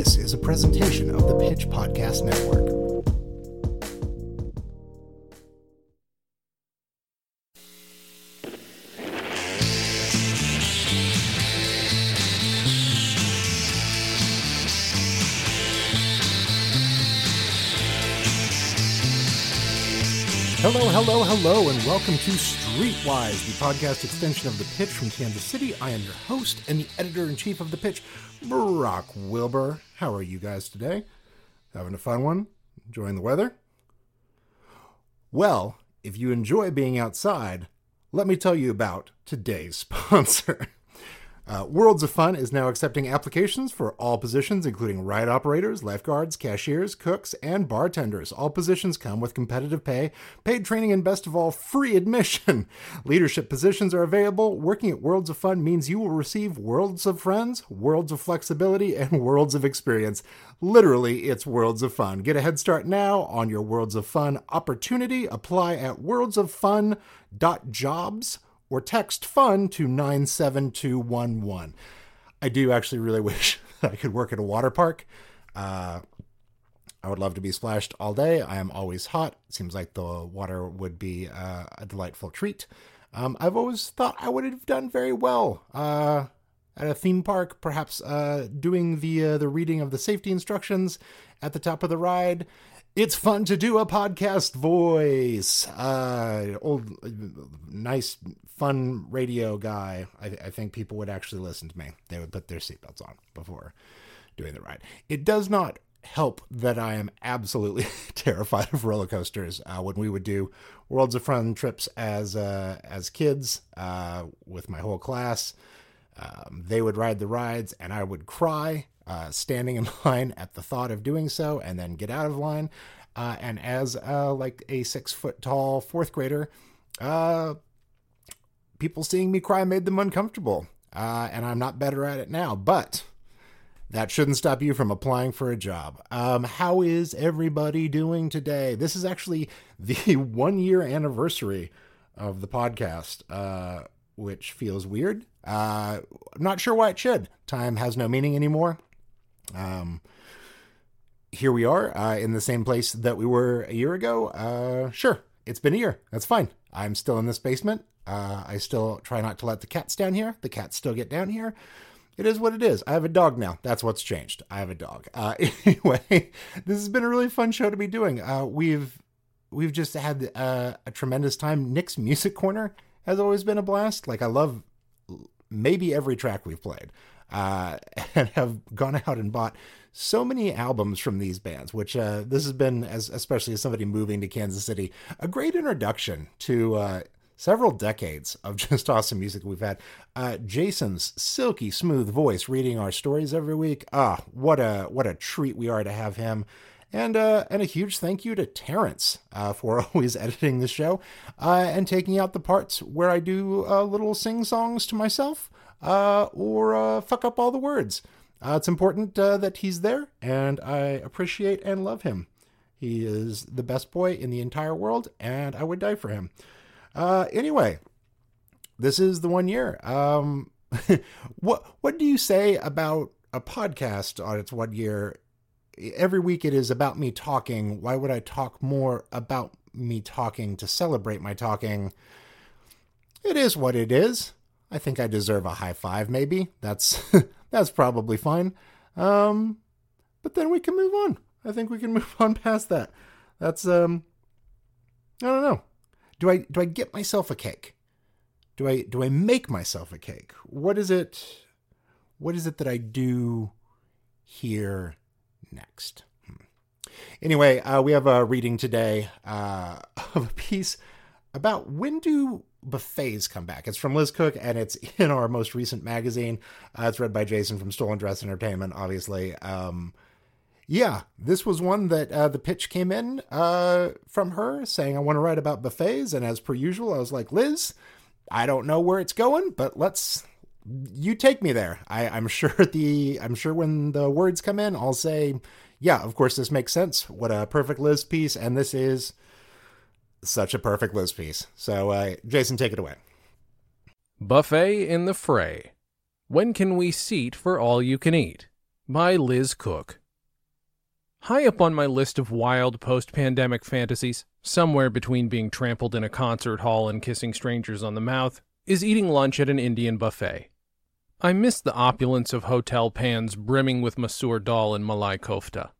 This is a presentation of the Pitch Podcast Network. Hello, hello, and welcome to Streetwise, the podcast extension of The Pitch from Kansas City. I am your host and the editor in chief of The Pitch, Brock Wilbur. How are you guys today? Having a fun one? Enjoying the weather? Well, if you enjoy being outside, let me tell you about today's sponsor. Uh, Worlds of Fun is now accepting applications for all positions, including ride operators, lifeguards, cashiers, cooks, and bartenders. All positions come with competitive pay, paid training, and best of all, free admission. Leadership positions are available. Working at Worlds of Fun means you will receive worlds of friends, worlds of flexibility, and worlds of experience. Literally, it's Worlds of Fun. Get a head start now on your Worlds of Fun opportunity. Apply at worldsoffun.jobs or text fun to 97211. I do actually really wish I could work at a water park. Uh, I would love to be splashed all day. I am always hot. It seems like the water would be uh, a delightful treat. Um, I've always thought I would have done very well uh, at a theme park, perhaps uh, doing the uh, the reading of the safety instructions at the top of the ride. It's fun to do a podcast voice. Uh, old, nice, fun radio guy. I, I think people would actually listen to me. They would put their seatbelts on before doing the ride. It does not help that I am absolutely terrified of roller coasters. Uh, when we would do Worlds of Fun trips as uh, as kids uh, with my whole class, um, they would ride the rides, and I would cry uh, standing in line at the thought of doing so, and then get out of line. Uh, and as uh, like a six foot tall fourth grader, uh, people seeing me cry made them uncomfortable. Uh, and I'm not better at it now, but that shouldn't stop you from applying for a job. Um, how is everybody doing today? This is actually the one year anniversary of the podcast, uh, which feels weird. Uh, I'm not sure why it should. Time has no meaning anymore. Um, here we are uh, in the same place that we were a year ago. Uh, sure, it's been a year. That's fine. I'm still in this basement. Uh, I still try not to let the cats down here. The cats still get down here. It is what it is. I have a dog now. That's what's changed. I have a dog. Uh, anyway, this has been a really fun show to be doing. Uh, we've we've just had uh, a tremendous time. Nick's music corner has always been a blast. Like I love maybe every track we've played, uh, and have gone out and bought so many albums from these bands. Which uh, this has been, as especially as somebody moving to Kansas City, a great introduction to uh, several decades of just awesome music we've had. Uh, Jason's silky smooth voice reading our stories every week. Ah, what a what a treat we are to have him. And uh, and a huge thank you to Terence uh, for always editing the show uh, and taking out the parts where I do uh, little sing songs to myself uh, or uh, fuck up all the words. Uh, it's important that he's there, and I appreciate and love him. He is the best boy in the entire world, and I would die for him. Uh anyway, this is the one year. Um, what what do you say about a podcast on its one year every week it is about me talking. Why would I talk more about me talking to celebrate my talking? It is what it is. I think I deserve a high five, maybe. That's that's probably fine. Um, but then we can move on. I think we can move on past that. That's um I don't know. Do I do I get myself a cake? Do I do I make myself a cake? What is it what is it that I do here next. Hmm. Anyway, uh, we have a reading today uh, of a piece about when do buffets come back. It's from Liz Cook and it's in our most recent magazine. Uh, it's read by Jason from Stolen Dress Entertainment, obviously. Um, yeah, this was one that uh, the pitch came in uh, from her saying, I want to write about buffets. And as per usual, I was like, Liz, I don't know where it's going, but let's you take me there. I, I'm sure the I'm sure when the words come in, I'll say, yeah, of course this makes sense. What a perfect Liz piece, and this is such a perfect Liz piece. So, uh, Jason, take it away. Buffet in the fray. When can we seat for all you can eat? by Liz Cook. High up on my list of wild post pandemic fantasies, somewhere between being trampled in a concert hall and kissing strangers on the mouth, is eating lunch at an Indian buffet. I miss the opulence of hotel pans brimming with masoor dal and malai kofta.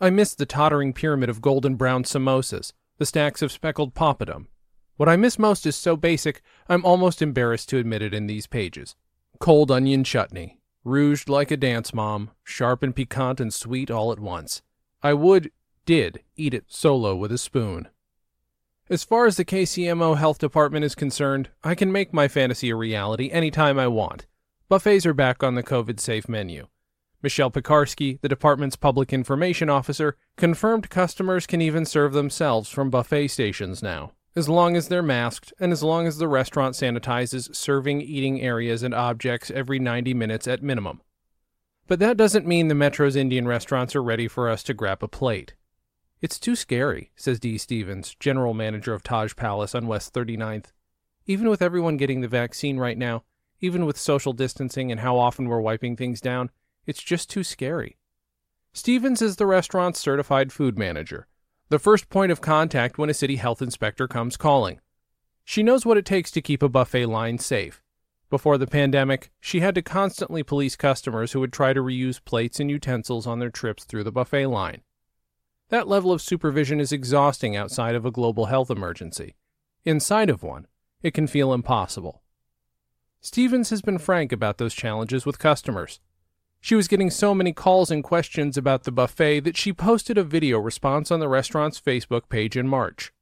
I miss the tottering pyramid of golden brown samosas, the stacks of speckled papadum. What I miss most is so basic, I'm almost embarrassed to admit it in these pages. Cold onion chutney, rouged like a dance mom, sharp and piquant and sweet all at once. I would, did, eat it solo with a spoon. As far as the KCMO Health Department is concerned, I can make my fantasy a reality anytime I want. Buffets are back on the COVID safe menu. Michelle Pekarsky, the department's public information officer, confirmed customers can even serve themselves from buffet stations now as long as they're masked and as long as the restaurant sanitizes serving eating areas and objects every 90 minutes at minimum. But that doesn't mean the Metro's Indian restaurants are ready for us to grab a plate. It's too scary, says Dee Stevens, general manager of Taj Palace on West 39th. Even with everyone getting the vaccine right now, even with social distancing and how often we're wiping things down, it's just too scary. Stevens is the restaurant's certified food manager, the first point of contact when a city health inspector comes calling. She knows what it takes to keep a buffet line safe. Before the pandemic, she had to constantly police customers who would try to reuse plates and utensils on their trips through the buffet line. That level of supervision is exhausting outside of a global health emergency. Inside of one, it can feel impossible. Stevens has been frank about those challenges with customers. She was getting so many calls and questions about the buffet that she posted a video response on the restaurant's Facebook page in March.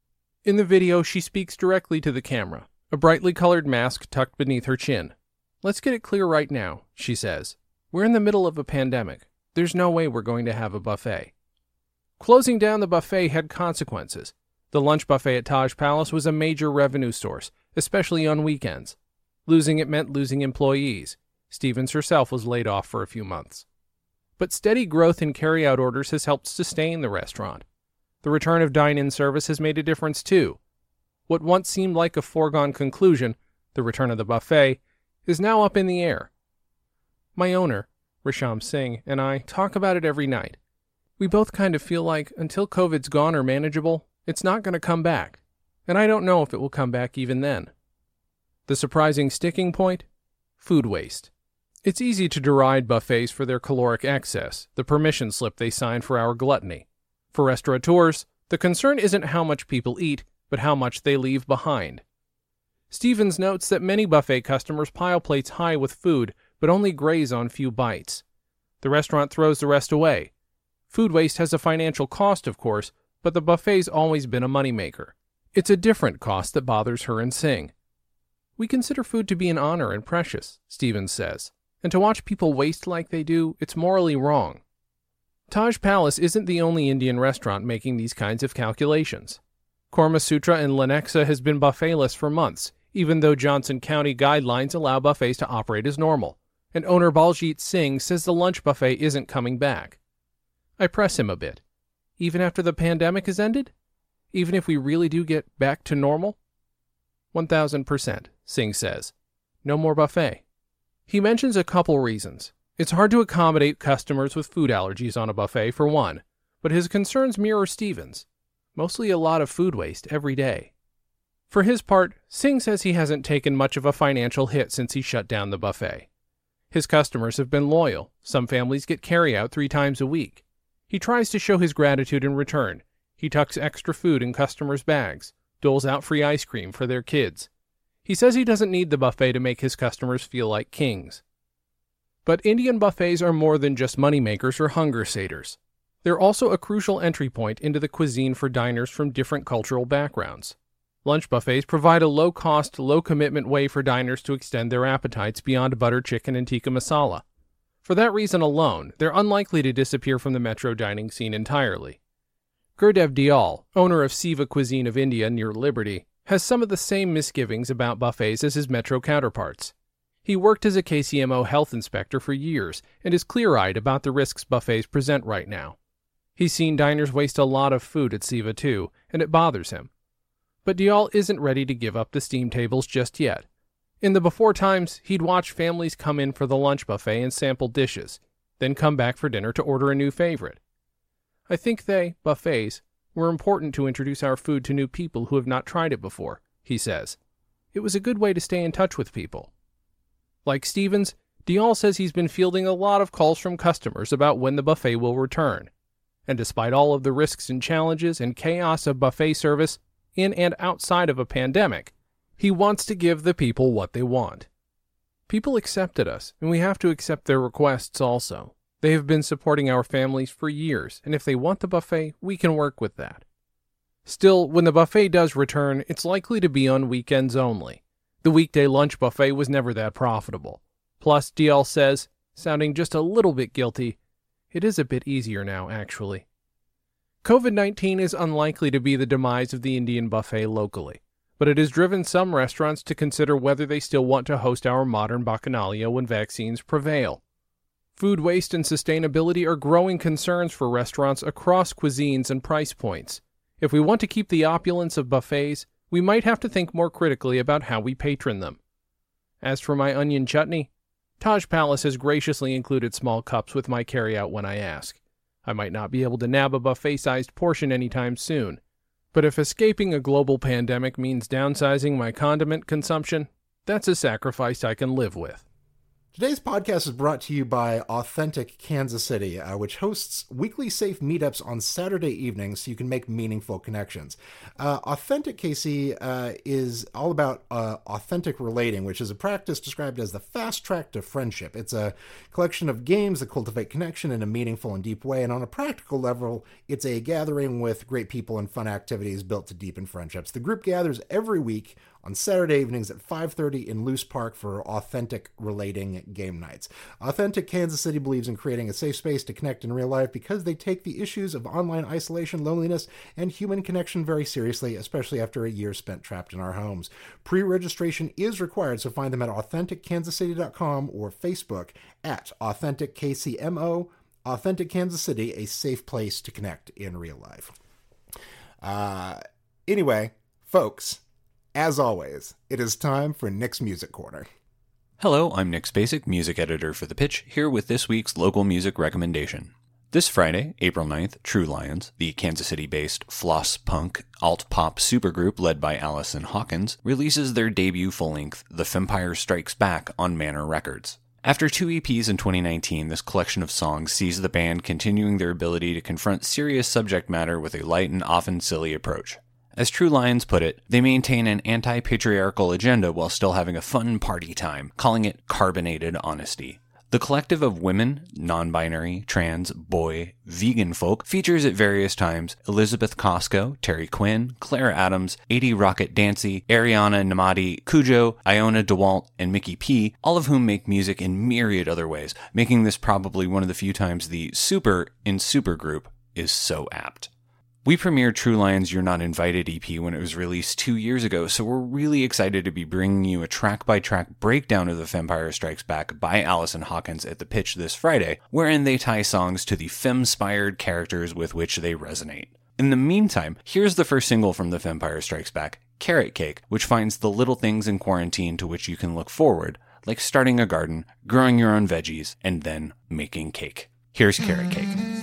In the video, she speaks directly to the camera, a brightly colored mask tucked beneath her chin. Let's get it clear right now, she says. We're in the middle of a pandemic. There's no way we're going to have a buffet. Closing down the buffet had consequences. The lunch buffet at Taj Palace was a major revenue source, especially on weekends. Losing it meant losing employees, Stevens herself was laid off for a few months. But steady growth in carryout orders has helped sustain the restaurant. The return of dine in service has made a difference too. What once seemed like a foregone conclusion, the return of the buffet, is now up in the air. My owner, Risham Singh, and I talk about it every night. We both kind of feel like until COVID's gone or manageable, it's not going to come back. And I don't know if it will come back even then. The surprising sticking point? Food waste. It's easy to deride buffets for their caloric excess, the permission slip they sign for our gluttony. For restaurateurs, the concern isn't how much people eat, but how much they leave behind. Stevens notes that many buffet customers pile plates high with food, but only graze on few bites. The restaurant throws the rest away. Food waste has a financial cost, of course, but the buffet's always been a moneymaker. It's a different cost that bothers her and Singh. We consider food to be an honor and precious, Stevens says and to watch people waste like they do, it's morally wrong. Taj Palace isn't the only Indian restaurant making these kinds of calculations. Korma Sutra in Lenexa has been buffetless for months, even though Johnson County guidelines allow buffets to operate as normal, and owner Baljit Singh says the lunch buffet isn't coming back. I press him a bit. Even after the pandemic has ended? Even if we really do get back to normal? 1000%, Singh says. No more buffet. He mentions a couple reasons. It's hard to accommodate customers with food allergies on a buffet, for one, but his concerns mirror Stevens. Mostly a lot of food waste every day. For his part, Singh says he hasn't taken much of a financial hit since he shut down the buffet. His customers have been loyal. Some families get carryout three times a week. He tries to show his gratitude in return. He tucks extra food in customers' bags, doles out free ice cream for their kids, he says he doesn't need the buffet to make his customers feel like kings. But Indian buffets are more than just moneymakers or hunger saters. They're also a crucial entry point into the cuisine for diners from different cultural backgrounds. Lunch buffets provide a low cost, low commitment way for diners to extend their appetites beyond butter chicken and tikka masala. For that reason alone, they're unlikely to disappear from the metro dining scene entirely. Gurdev Dayal, owner of Siva Cuisine of India near Liberty, has some of the same misgivings about buffets as his metro counterparts. He worked as a KCMO health inspector for years and is clear eyed about the risks buffets present right now. He's seen diners waste a lot of food at Siva too, and it bothers him. But Dayal isn't ready to give up the steam tables just yet. In the before times, he'd watch families come in for the lunch buffet and sample dishes. then come back for dinner to order a new favorite. I think they, buffets, were important to introduce our food to new people who have not tried it before, he says. It was a good way to stay in touch with people. Like Stevens, Dayal says he's been fielding a lot of calls from customers about when the buffet will return. And despite all of the risks and challenges and chaos of buffet service, in and outside of a pandemic, he wants to give the people what they want. People accepted us, and we have to accept their requests also. They have been supporting our families for years, and if they want the buffet, we can work with that. Still, when the buffet does return, it's likely to be on weekends only. The weekday lunch buffet was never that profitable. Plus, Dayal says, sounding just a little bit guilty, it is a bit easier now, actually. COVID 19 is unlikely to be the demise of the Indian buffet locally, but it has driven some restaurants to consider whether they still want to host our modern bacchanalia when vaccines prevail. Food waste and sustainability are growing concerns for restaurants across cuisines and price points. If we want to keep the opulence of buffets, we might have to think more critically about how we patron them. As for my onion chutney, Taj Palace has graciously included small cups with my carryout when I ask. I might not be able to nab a buffet sized portion anytime soon, but if escaping a global pandemic means downsizing my condiment consumption, that's a sacrifice I can live with. Today's podcast is brought to you by Authentic Kansas City, uh, which hosts weekly safe meetups on Saturday evenings so you can make meaningful connections. Uh, authentic KC uh, is all about uh, authentic relating, which is a practice described as the fast track to friendship. It's a collection of games that cultivate connection in a meaningful and deep way, and on a practical level, it's a gathering with great people and fun activities built to deepen friendships. The group gathers every week on Saturday evenings at 5:30 in Loose Park for authentic relating game nights. Authentic Kansas City believes in creating a safe space to connect in real life because they take the issues of online isolation, loneliness, and human connection very seriously, especially after a year spent trapped in our homes. Pre-registration is required, so find them at authentickansascity.com or Facebook at AuthenticKCMO. Authentic Kansas City, a safe place to connect in real life. Uh, anyway, folks, as always, it is time for Nick's Music Corner. Hello, I'm Nick Spacek, music editor for The Pitch, here with this week's local music recommendation. This Friday, April 9th, True Lions, the Kansas City based floss punk alt pop supergroup led by Allison Hawkins, releases their debut full length, The Fempire Strikes Back, on Manor Records. After two EPs in 2019, this collection of songs sees the band continuing their ability to confront serious subject matter with a light and often silly approach. As True Lions put it, they maintain an anti patriarchal agenda while still having a fun party time, calling it carbonated honesty. The collective of women, non binary, trans, boy, vegan folk features at various times Elizabeth Costco, Terry Quinn, Claire Adams, 80 Rocket Dancy, Ariana Namadi, Cujo, Iona DeWalt, and Mickey P, all of whom make music in myriad other ways, making this probably one of the few times the super in supergroup is so apt. We premiered True Lions You're Not Invited EP when it was released two years ago, so we're really excited to be bringing you a track by track breakdown of The Fempire Strikes Back by Allison Hawkins at the pitch this Friday, wherein they tie songs to the fem-spired characters with which they resonate. In the meantime, here's the first single from The Fempire Strikes Back, Carrot Cake, which finds the little things in quarantine to which you can look forward, like starting a garden, growing your own veggies, and then making cake. Here's Carrot Cake.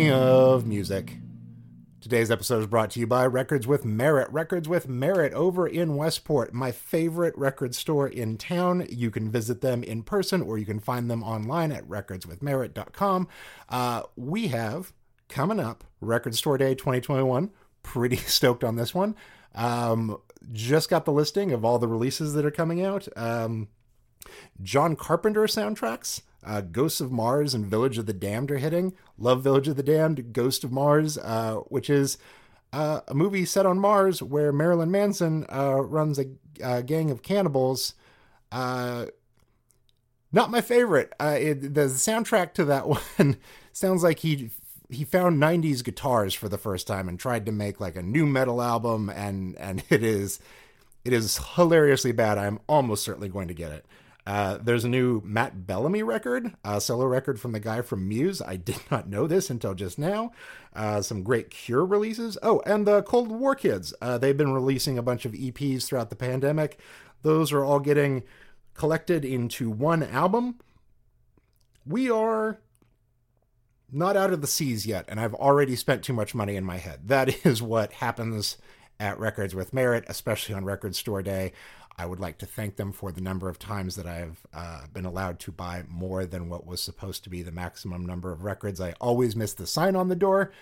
Speaking of music, today's episode is brought to you by Records with Merritt. Records with Merritt over in Westport, my favorite record store in town. You can visit them in person or you can find them online at recordswithmerit.com. Uh, we have coming up Record Store Day 2021. Pretty stoked on this one. Um, just got the listing of all the releases that are coming out. Um, John Carpenter soundtracks. Uh, Ghosts of Mars and Village of the Damned are hitting. Love Village of the Damned, Ghost of Mars, uh, which is uh, a movie set on Mars where Marilyn Manson uh, runs a, a gang of cannibals. Uh, not my favorite. Uh, it, the soundtrack to that one sounds like he he found 90s guitars for the first time and tried to make like a nu metal album and and it is it is hilariously bad. I'm almost certainly going to get it. Uh, there's a new Matt Bellamy record, a solo record from the guy from Muse. I did not know this until just now. Uh, some great Cure releases. Oh, and the Cold War Kids. Uh, they've been releasing a bunch of EPs throughout the pandemic. Those are all getting collected into one album. We are not out of the seas yet, and I've already spent too much money in my head. That is what happens at Records with Merritt, especially on Record Store Day. I would like to thank them for the number of times that I've uh, been allowed to buy more than what was supposed to be the maximum number of records. I always miss the sign on the door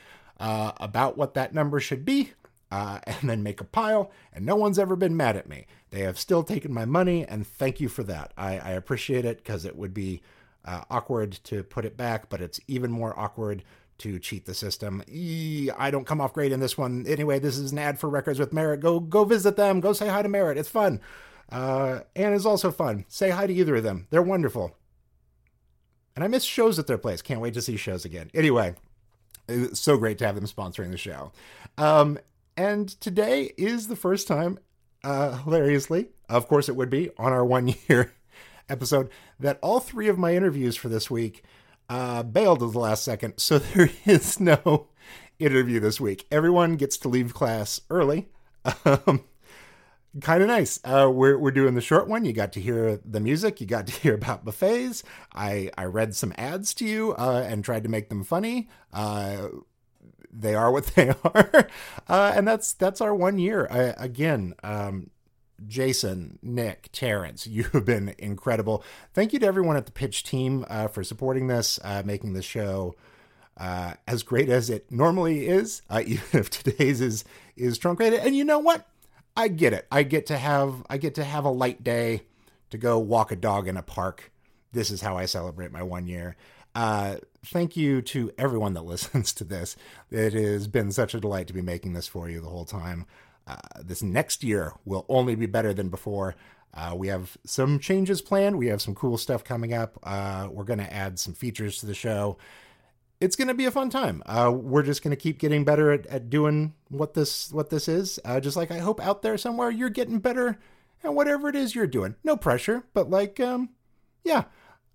uh, about what that number should be. Uh, and then make a pile, and no one's ever been mad at me. They have still taken my money, and thank you for that. I, I appreciate it because it would be uh, awkward to put it back, but it's even more awkward to cheat the system. I don't come off great in this one. Anyway, this is an ad for Records with Merritt. Go go visit them. Go say hi to Merritt. It's fun. Uh, and it's also fun. Say hi to either of them. They're wonderful. And I miss shows at their place. Can't wait to see shows again. Anyway, it's so great to have them sponsoring the show. Um, and today is the first time, uh, hilariously, of course it would be, on our one year episode, that all three of my interviews for this week uh, bailed at the last second. So there is no interview this week. Everyone gets to leave class early. Um, kind of nice. Uh, we're we're doing the short one. You got to hear the music. You got to hear about buffets. I I read some ads to you uh, and tried to make them funny. Uh, they are what they are, uh, and that's that's our one year. I, again, um, Jason, Nick, Terence, you have been incredible. Thank you to everyone at the Pitch team uh, for supporting this, uh, making the show uh, as great as it normally is, uh, even if today's is is truncated. And you know what? I get it. I get to have I get to have a light day to go walk a dog in a park. This is how I celebrate my one year. Uh, thank you to everyone that listens to this. It has been such a delight to be making this for you the whole time. Uh, this next year will only be better than before. Uh, we have some changes planned. We have some cool stuff coming up. Uh, we're going to add some features to the show. It's going to be a fun time. Uh, we're just going to keep getting better at, at doing what this what this is. Uh, just like I hope out there somewhere you're getting better at whatever it is you're doing. No pressure, but like, um, yeah,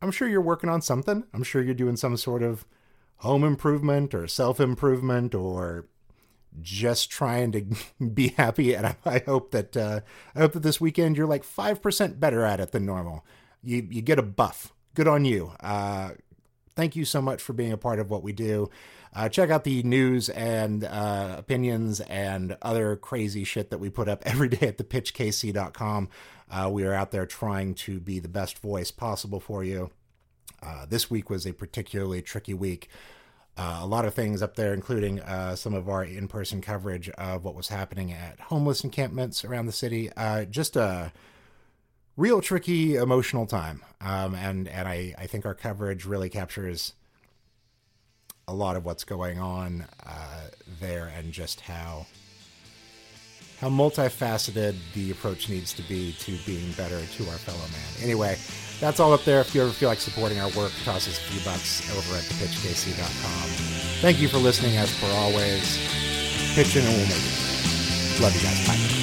I'm sure you're working on something. I'm sure you're doing some sort of home improvement or self improvement or just trying to be happy. And I, hope that uh, I hope that this weekend you're like five percent better at it than normal. You you get a buff. Good on you. Uh, thank you so much for being a part of what we do. Uh, check out the news and uh, opinions and other crazy shit that we put up every day at thepitchkc.com. Uh, we are out there trying to be the best voice possible for you. Uh, this week was a particularly tricky week. Uh, a lot of things up there, including uh, some of our in person coverage of what was happening at homeless encampments around the city. Uh, just a real tricky, emotional time. Um, and and I, I think our coverage really captures a lot of what's going on uh, there and just how how multifaceted the approach needs to be to being better to our fellow man. Anyway, that's all up there. If you ever feel like supporting our work, toss us a few bucks over at thepitchkc.com. Thank you for listening, as per always. Pitching and we'll make it. Love you guys. Bye.